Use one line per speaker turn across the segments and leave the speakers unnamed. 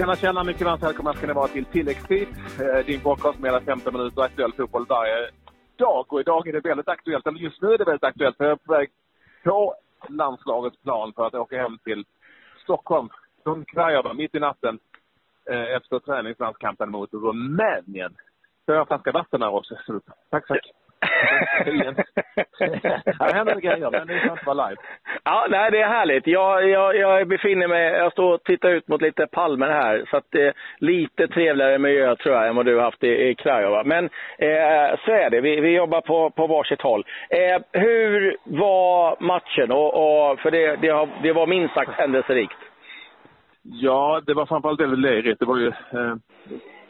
Tjena, tjena! Mycket varmt välkomna ska ni vara till Tilläggstid. Eh, din podcast med hela 15 minuter aktuell fotboll varje dag. Och idag är det väldigt aktuellt, eller just nu är det väldigt aktuellt, för jag är på väg på landslagets plan för att åka hem till Stockholm från Krajova mitt i natten eh, efter träningslandskampen mot Rumänien. Så jag har flaska vatten här också. Tack, tack. Här händer det grejer, men det kan inte vara live.
Ja, nej, det är härligt. Jag, jag, jag befinner mig, jag står och tittar ut mot lite palmer här, så att det är lite trevligare miljö tror jag än vad du har haft i, i Krajova. Men eh, så är det, vi, vi jobbar på, på varsitt håll. Eh, hur var matchen? Och, och för det, det, har, det var minst sagt händelserikt.
Ja, det var framförallt väldigt lerigt. Det var ju, eh,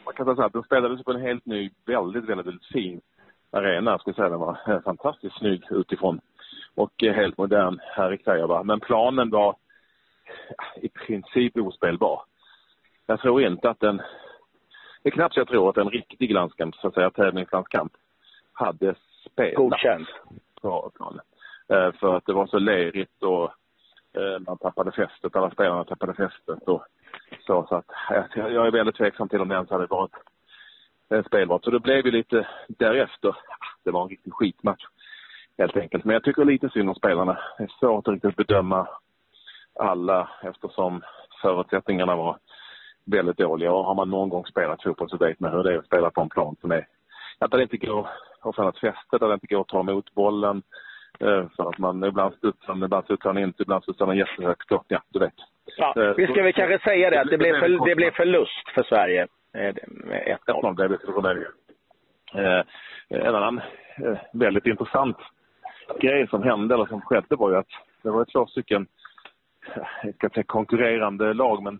man kan säga att den spelades på en helt ny, väldigt, väldigt, väldigt fin arena. Jag skulle säga den var eh, fantastiskt snygg utifrån och eh, helt modern här i Krajova. Men planen var i princip ospelbar. Jag tror inte att den... Det är knappt så jag tror att en riktig landskamp, så att säga tävlingslandskamp, hade spelat
Godkänd.
på planen. Eh, för att det var så lerigt och man tappade fästet, alla spelarna tappade fästet och så. Så att jag är väldigt tveksam till om det ens hade varit spelbart. Så det blev ju lite därefter. Det var en riktig skitmatch helt enkelt. Men jag tycker lite synd om spelarna. Det är svårt att riktigt bedöma alla eftersom förutsättningarna var väldigt dåliga. Och har man någon gång spelat fotboll så vet man hur det är att spela på en plan som är att det inte går att få ett fäste, där det inte går att ta emot bollen. Eh, för att man ibland studsar den, ibland studsar den inte, ibland studsar den jättehögt. Och, ja, du vet.
Ja, vi ska väl kanske säga det, att det blev, för, det blev förlust för Sverige. 1-0.
blev det för Rumänien. En annan eh, väldigt intressant grej som hände, eller som skedde, var ju att det var två stycken, jag ska säga konkurrerande lag, men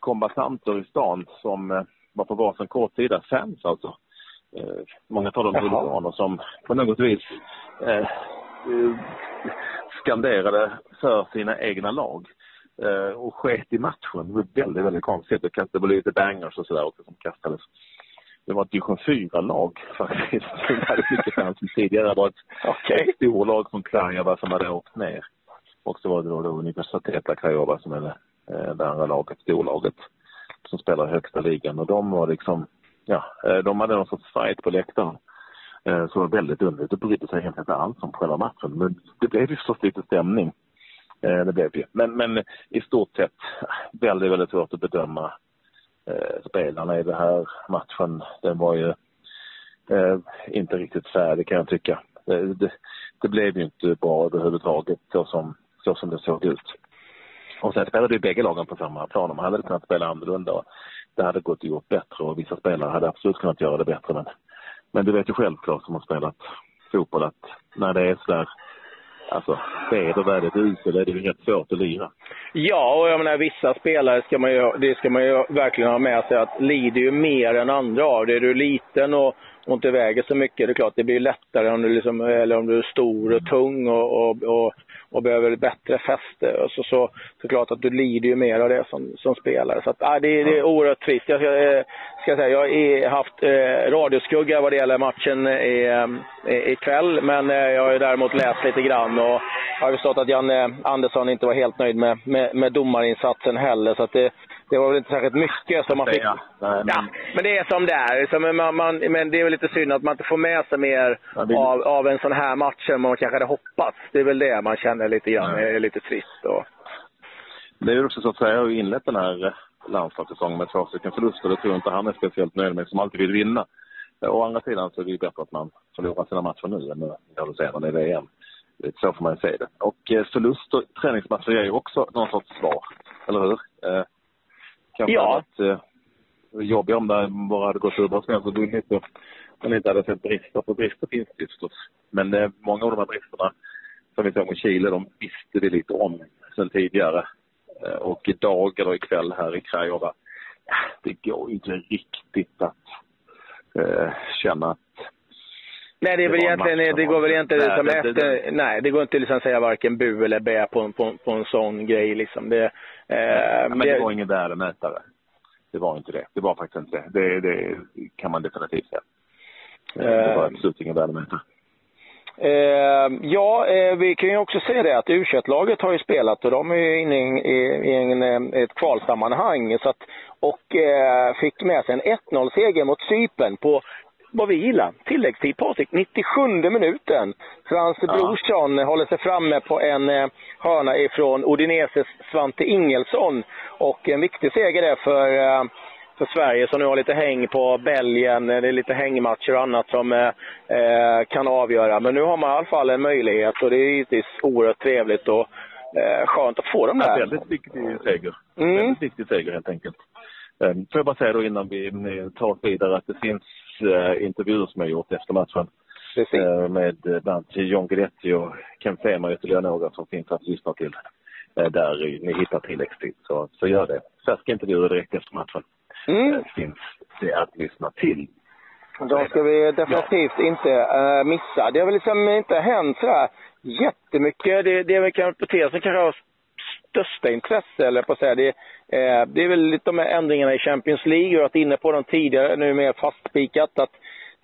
kombatanter i stan som eh, var på varsin kortsida, fans alltså. Eh, många talar om huliganer som på något vis eh, skanderade för sina egna lag eh, och sket i matchen. Det var väldigt, väldigt konstigt. Det var lite bangers och sådär också som kastades det var ett division 4-lag faktiskt. Det hade mycket fans som tidigare var ett okay. storlag från Krajova som hade åkt ner. Och så var det då, då Universiteta Krajova som är det, eh, det andra laget, storlaget, som spelar i högsta ligan. Och de var liksom, ja, eh, de hade någon sorts fight på läktaren. Eh, som var väldigt underligt och brydde sig egentligen inte alls om själva matchen. Men det blev ju förstås lite stämning. Eh, det blev det Men, men i stort sett väldigt, väldigt svårt att bedöma eh, spelarna i den här matchen. Den var ju eh, inte riktigt färdig kan jag tycka. Det, det, det, blev ju inte bra överhuvudtaget så som, så som det såg ut. Och sen spelade ju bägge lagen på samma plan. Man hade kunnat spela annorlunda. Det hade gått gjort bättre och vissa spelare hade absolut kunnat göra det bättre. Men, men du vet ju självklart som har spelat fotboll att när det är sådär alltså, vädervädret är usel är det ju rätt svårt att lira.
Ja, och jag menar vissa spelare ska man ju, det ska man ju verkligen ha med sig att lider ju mer än andra av det. Är du liten och, och inte väger så mycket, det är klart det blir lättare om du, liksom, eller om du är stor och tung och, och, och och behöver bättre fäste. Och så, så, så klart att du lider ju mer av det som, som spelare. Så att, äh, det, det är oerhört trist. Jag ska, eh, ska säga, jag har haft eh, radioskugga vad det gäller matchen i, i, ikväll. Men eh, jag har ju däremot läst lite grann och har förstått att Janne Andersson inte var helt nöjd med, med, med domarinsatsen heller. Så att det, det var väl inte särskilt mycket som man fick. Ja, men... Ja, men det är som det är. Så man, man, men det är väl lite synd att man inte får med sig mer ja, det... av, av en sån här match än man kanske hade hoppats. Det är väl det man känner lite grann är lite trist. Och...
Det är också så att säga, jag har ju inlett den här landslagssäsongen med två stycken förluster. Det tror jag inte han är speciellt nöjd med, som alltid vill vinna. Å andra sidan så är det ju bättre att man förlorar sina matcher nu än när du senare i VM. Så får man se det. Och eh, förluster, träningsmatcher är ju också någon sorts svar, eller hur? Kanske ja. varit eh, jobbigt om det bara hade gått hur bra som helst och vunnit och man inte hade sett brister. För brister finns det ju förstås. Men eh, många av de här bristerna som vi såg mot Chile, de visste vi lite om sen tidigare. Eh, och idag eller ikväll här i Krajova, ja, det går inte riktigt att eh, känna att
Nej, det, är väl egentligen, det går väl egentligen nej, liksom det, efter, nej, det går inte liksom säga varken bu eller bä på, på, på en sån grej liksom. Det,
eh, men det, det var ingen värdemätare. Det var inte det. Det var faktiskt inte det. Det, det kan man definitivt säga. Det var eh, absolut ingen värdemätare.
Eh, ja, eh, vi kan ju också säga det att u laget har ju spelat och de är ju inne i, i, en, eh, ett kvalsammanhang. Så att, och eh, fick med sig en 1-0-seger mot Cypern på vad vi gillar. Tilläggstid, Patrik. 97 minuten. Frans ja. Brorsson håller sig framme på en eh, hörna ifrån Odineses Svante Ingelsson. Och en viktig seger där för, eh, för Sverige som nu har lite häng på Belgien. Det är lite hängmatcher och annat som eh, eh, kan avgöra. Men nu har man i alla fall en möjlighet och det är givetvis oerhört trevligt och eh, skönt att få dem där.
Ja, väldigt viktig seger. Mm. Väldigt viktig seger helt enkelt. Um, får jag bara säga då innan vi tar oss vidare att det finns intervjuer som jag gjort efter matchen. Uh, med uh, bland annat John Guidetti och Ken Fehmer och ytterligare några som finns att lyssna till. Uh, där ni hittar tilläggstid. Så, så gör det. Färska intervjuer direkt efter matchen. Mm. finns det att lyssna till.
De ska vi definitivt ja. inte uh, missa. Det har väl liksom inte hänt sådär jättemycket. Det, det vi kan rapportera som kanske har största intresse, eller på att säga. Det, eh, det är väl lite de här ändringarna i Champions League. Vi har varit inne på dem tidigare, nu mer fastspikat. Att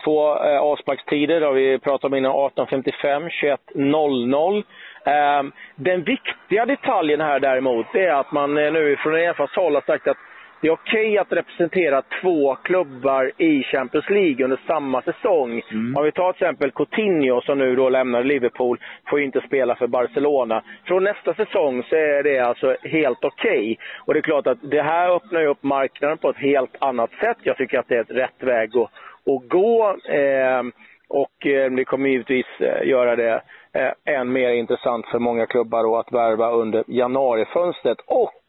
två eh, avsparkstider, har vi pratat om innan, 18.55, 21.00. Eh, den viktiga detaljen här däremot, är att man eh, nu från Uefas håll har sagt att det är okej okay att representera två klubbar i Champions League under samma säsong. Mm. Om vi tar till exempel Coutinho som nu då lämnar Liverpool, får inte spela för Barcelona. Från nästa säsong så är det alltså helt okej. Okay. Och det är klart att det här öppnar ju upp marknaden på ett helt annat sätt. Jag tycker att det är ett rätt väg att, att gå. Eh, och eh, det kommer givetvis eh, göra det eh, än mer intressant för många klubbar att värva under januarifönstret. Och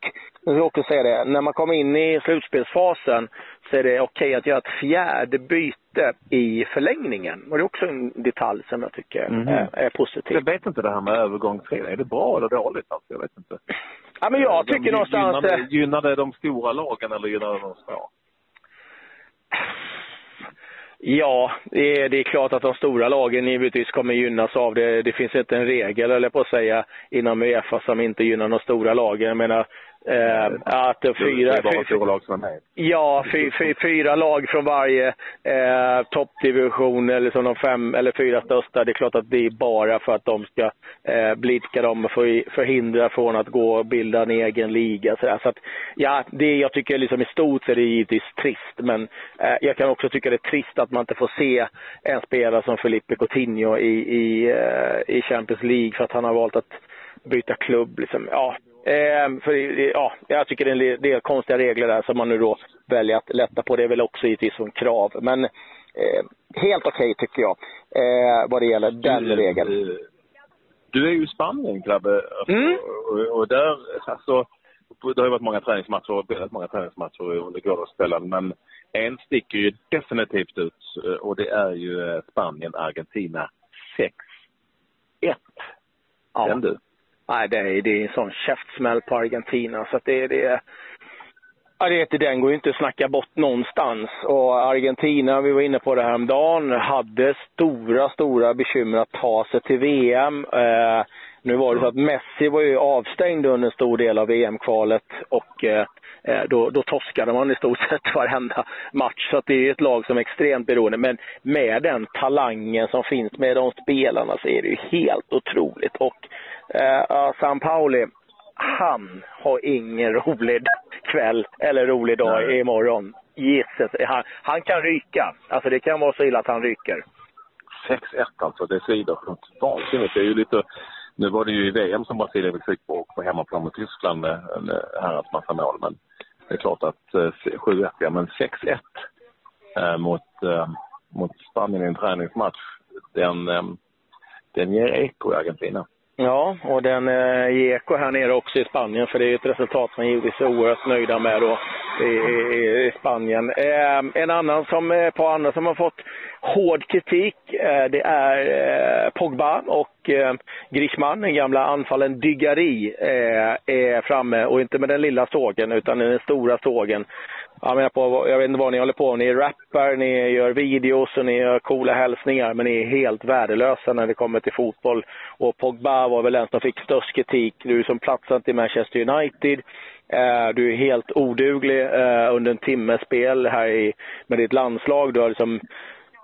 jag vill också säga det, när man kommer in i slutspelsfasen så är det okej okay att göra ett fjärde byte i förlängningen. Och det är också en detalj som jag tycker mm. är, är, positiv.
Jag vet inte det här med övergångsregler. Är det bra eller dåligt? Alltså, jag vet inte.
Ja, men jag tycker de, någonstans...
Gynnar det, gynnar det de stora lagen eller gynnar det de små?
Ja, det är, det är klart att de stora lagen givetvis kommer gynnas av det. Det finns inte en regel, eller på att säga, inom Uefa som inte gynnar de stora lagen. Jag menar, Eh, att fyra, det är bara fyra lag som är med. Ja, fy, fy, fyra lag från varje eh, toppdivision eller som de fem eller fyra största. Det är klart att det är bara för att de ska eh, blidka dem och förhindra från att gå och bilda en egen liga. Så, så att, ja, det jag tycker liksom i stort är det givetvis trist, men eh, jag kan också tycka det är trist att man inte får se en spelare som Felipe Coutinho i, i, eh, i Champions League för att han har valt att byta klubb. Liksom. Ja, Eh, för ja, jag tycker det är en del konstiga regler där som man nu då väljer att lätta på. Det är väl också givetvis som krav. Men eh, helt okej okay, tycker jag eh, vad det gäller den du, regeln.
Du är ju i Spanien, Krabbe. Mm. Och, och, där, alltså, det har ju varit många träningsmatcher och väldigt många träningsmatcher under gårdagsskvällen. Men en sticker ju definitivt ut eh, och det är ju eh, Spanien-Argentina 6-1. Ja. Den du.
Nej, det är, det är en sån käftsmäll på Argentina så att det, det Ja, den går ju inte att snacka bort någonstans. Och Argentina, vi var inne på det häromdagen, hade stora, stora bekymmer att ta sig till VM. Eh, nu var det så att Messi var ju avstängd under en stor del av VM-kvalet och eh, eh, då, då torskade man i stort sett varenda match. Så det är ett lag som är extremt beroende. Men med den talangen som finns med de spelarna så är det ju helt otroligt. Och Uh, San Pauli, han har ingen rolig kväll eller rolig dag Nej. imorgon. Jesus, han, han kan ryka. Alltså det kan vara så illa att han ryker.
6-1 alltså, det svider vansinnigt. Det är ju lite... Nu var det ju i VM som Brasilien fick på, på hemmaplan mot Tyskland med en eh, herrans massa mål. Men det är klart att eh, 7-1, ja men 6-1 eh, mot, eh, mot Spanien i en träningsmatch, den, eh, den ger eko i Argentina.
Ja, och den eh, Eko här nere också i Spanien, för det är ett resultat som givetvis är oerhört nöjda med då i, i, i Spanien. Eh, en annan som, eh, ett eh, par andra som har fått hård kritik, eh, det är eh, Pogba och eh, Griezmann, den gamla anfallen Dygari, eh, är framme och inte med den lilla sågen utan den stora sågen jag menar på, jag vet inte vad ni håller på Ni rappar, ni gör videos och ni gör coola hälsningar, men ni är helt värdelösa när det kommer till fotboll. Och Pogba var väl den som fick störst kritik. Du som platsar till i Manchester United. Eh, du är helt oduglig eh, under en timmes spel här i, med ditt landslag. Du har liksom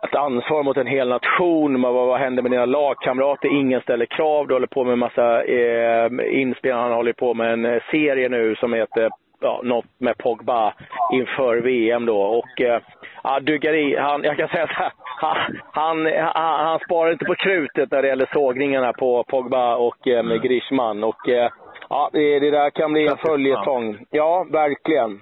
ett ansvar mot en hel nation. Vad, vad händer med dina lagkamrater? Ingen ställer krav. Du håller på med en massa eh, inspelningar. Han håller på med en eh, serie nu som heter ja, något med Pogba inför VM då. Och eh, ja, Dugari, han, jag kan säga så här, han, han, han, han sparar inte på krutet när det gäller sågningarna på Pogba och eh, med Griezmann. Och eh, ja, det, det där kan bli en följetong. Ja, verkligen.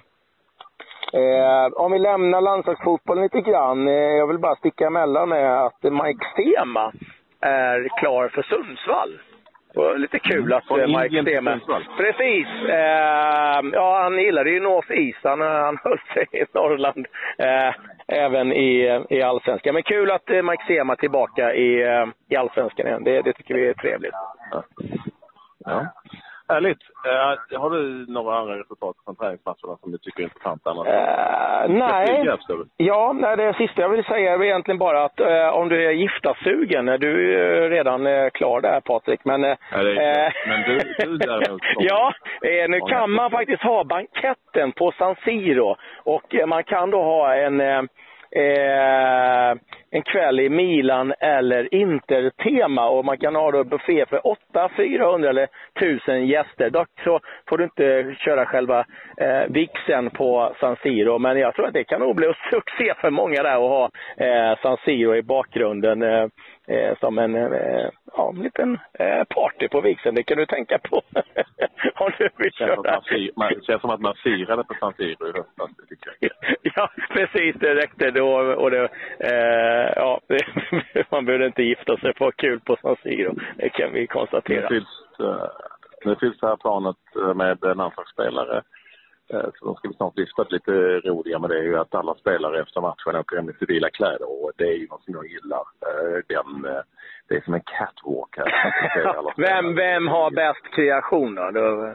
Eh, om vi lämnar landslagsfotbollen lite grann. Eh, jag vill bara sticka emellan med att Mike Sema är klar för Sundsvall. Och lite kul att
Från
eh,
Indien
Mike.
Sundsvall.
Precis. Eh, ja, han gillade ju North East. Han, han höll sig i Norrland eh, även i, i allsvenskan. Men kul att eh, Mike Sema är tillbaka i, eh, i allsvenskan igen. Det, det tycker vi är trevligt.
Ja. ja. Härligt. Eh, har du några andra resultat från träningsmatcherna som du tycker är intressanta? Annars?
Eh, nej.
Flyga?
Ja, nej, det sista jag vill säga är egentligen bara att eh, om du är giftasugen, eh, du är ju redan klar där Patrik, men...
Klart. Men du- du däremot-
ja, nu kan man faktiskt ha banketten på San Siro och man kan då ha en eh, en kväll i Milan eller Inter-tema. Och man kan ha då buffé för 800, 400 eller 1000 gäster. Dock så får du inte köra själva eh, vixen på San Siro, men jag tror att det kan nog bli en succé för många där att ha eh, San Siro i bakgrunden. Eh, eh, som en eh, ja, en liten eh, party på vigseln. Det kan du tänka på om du vill
Det känns,
köra.
man, känns som att man firade på San Siro i höstas.
Ja, precis. Det räckte då. Och det, eh, ja, man behöver inte gifta sig för att ha kul på San Siro. Det kan vi konstatera.
eh, nu fylls det här planet eh, med landslagsspelare. Eh, Så de ska vi snart lyfta lite roliga med det är ju att alla spelare efter matchen åker hem i civila kläder och det är ju något som jag gillar. Den, eh, det är som en catwalk här. Att.
Vem, vem har bäst kreation då? då?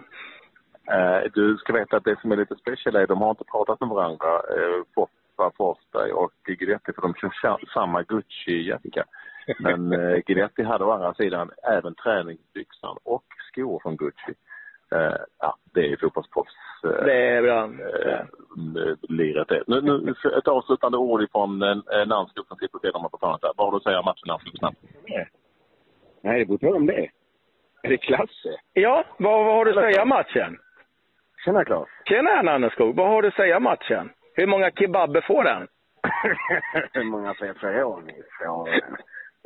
Eh, Du ska veta att det som är lite special är de har inte pratat med varandra, eh, Foppa, Forsberg och Guidetti, för de kör sa- samma Gucci-jacka. Men eh, Guidetti hade å andra sidan även träningsbyxan och skor från Gucci. Eh, ja, det är ju fotbollsproffs. eh,
Det är bra.
eh, eh, liret är. Nu, nu, ett avslutande ord ifrån en, en namnsgrupp som sitter och på planet. Vad har du att säga om matchen snabbt?
Nej, det beror på om det är. Det Klasse?
Ja, vad, vad har du att säga om matchen?
Tjena Claes.
Tjena Nanneskog, vad har du att säga om matchen? Hur många kebaber får den?
Hur många får ni? Får, eh,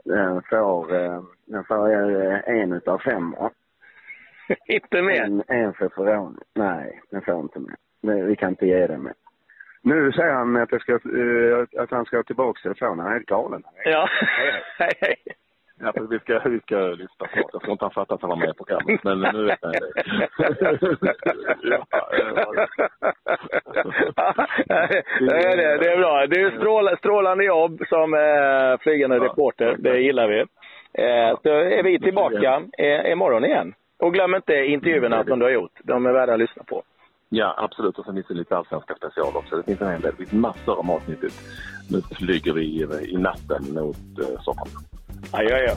Den får, eh, den får eh, en utav fem va?
Inte mer?
En, en för Ferroni. Nej, den får inte med. Men Vi kan inte ge den med. Nu säger han att, jag ska, eh, att han ska tillbaka till telefonen. Han är helt galen.
Ja. Hej, hej.
Ja, för vi ska, vi ska lyssna på Jag tror inte han fattar att han var med i programmet, men nu vet jag det. ja,
det, är det, det är bra. Det är strål, strålande jobb som eh, flygande
Ja,
reporter. Det gillar vi. Eh, så är vi tillbaka eh, imorgon igen. Och glöm inte intervjuerna mm. som du har gjort. De är värda att lyssna på.
Ja, absolut. Och sen finns det lite allsvenska special också. Det finns en hel del. Det finns massor av matnytt ut. Nu flyger vi eh, i, natten mot eh, Stockholm.
Adjö, adjö.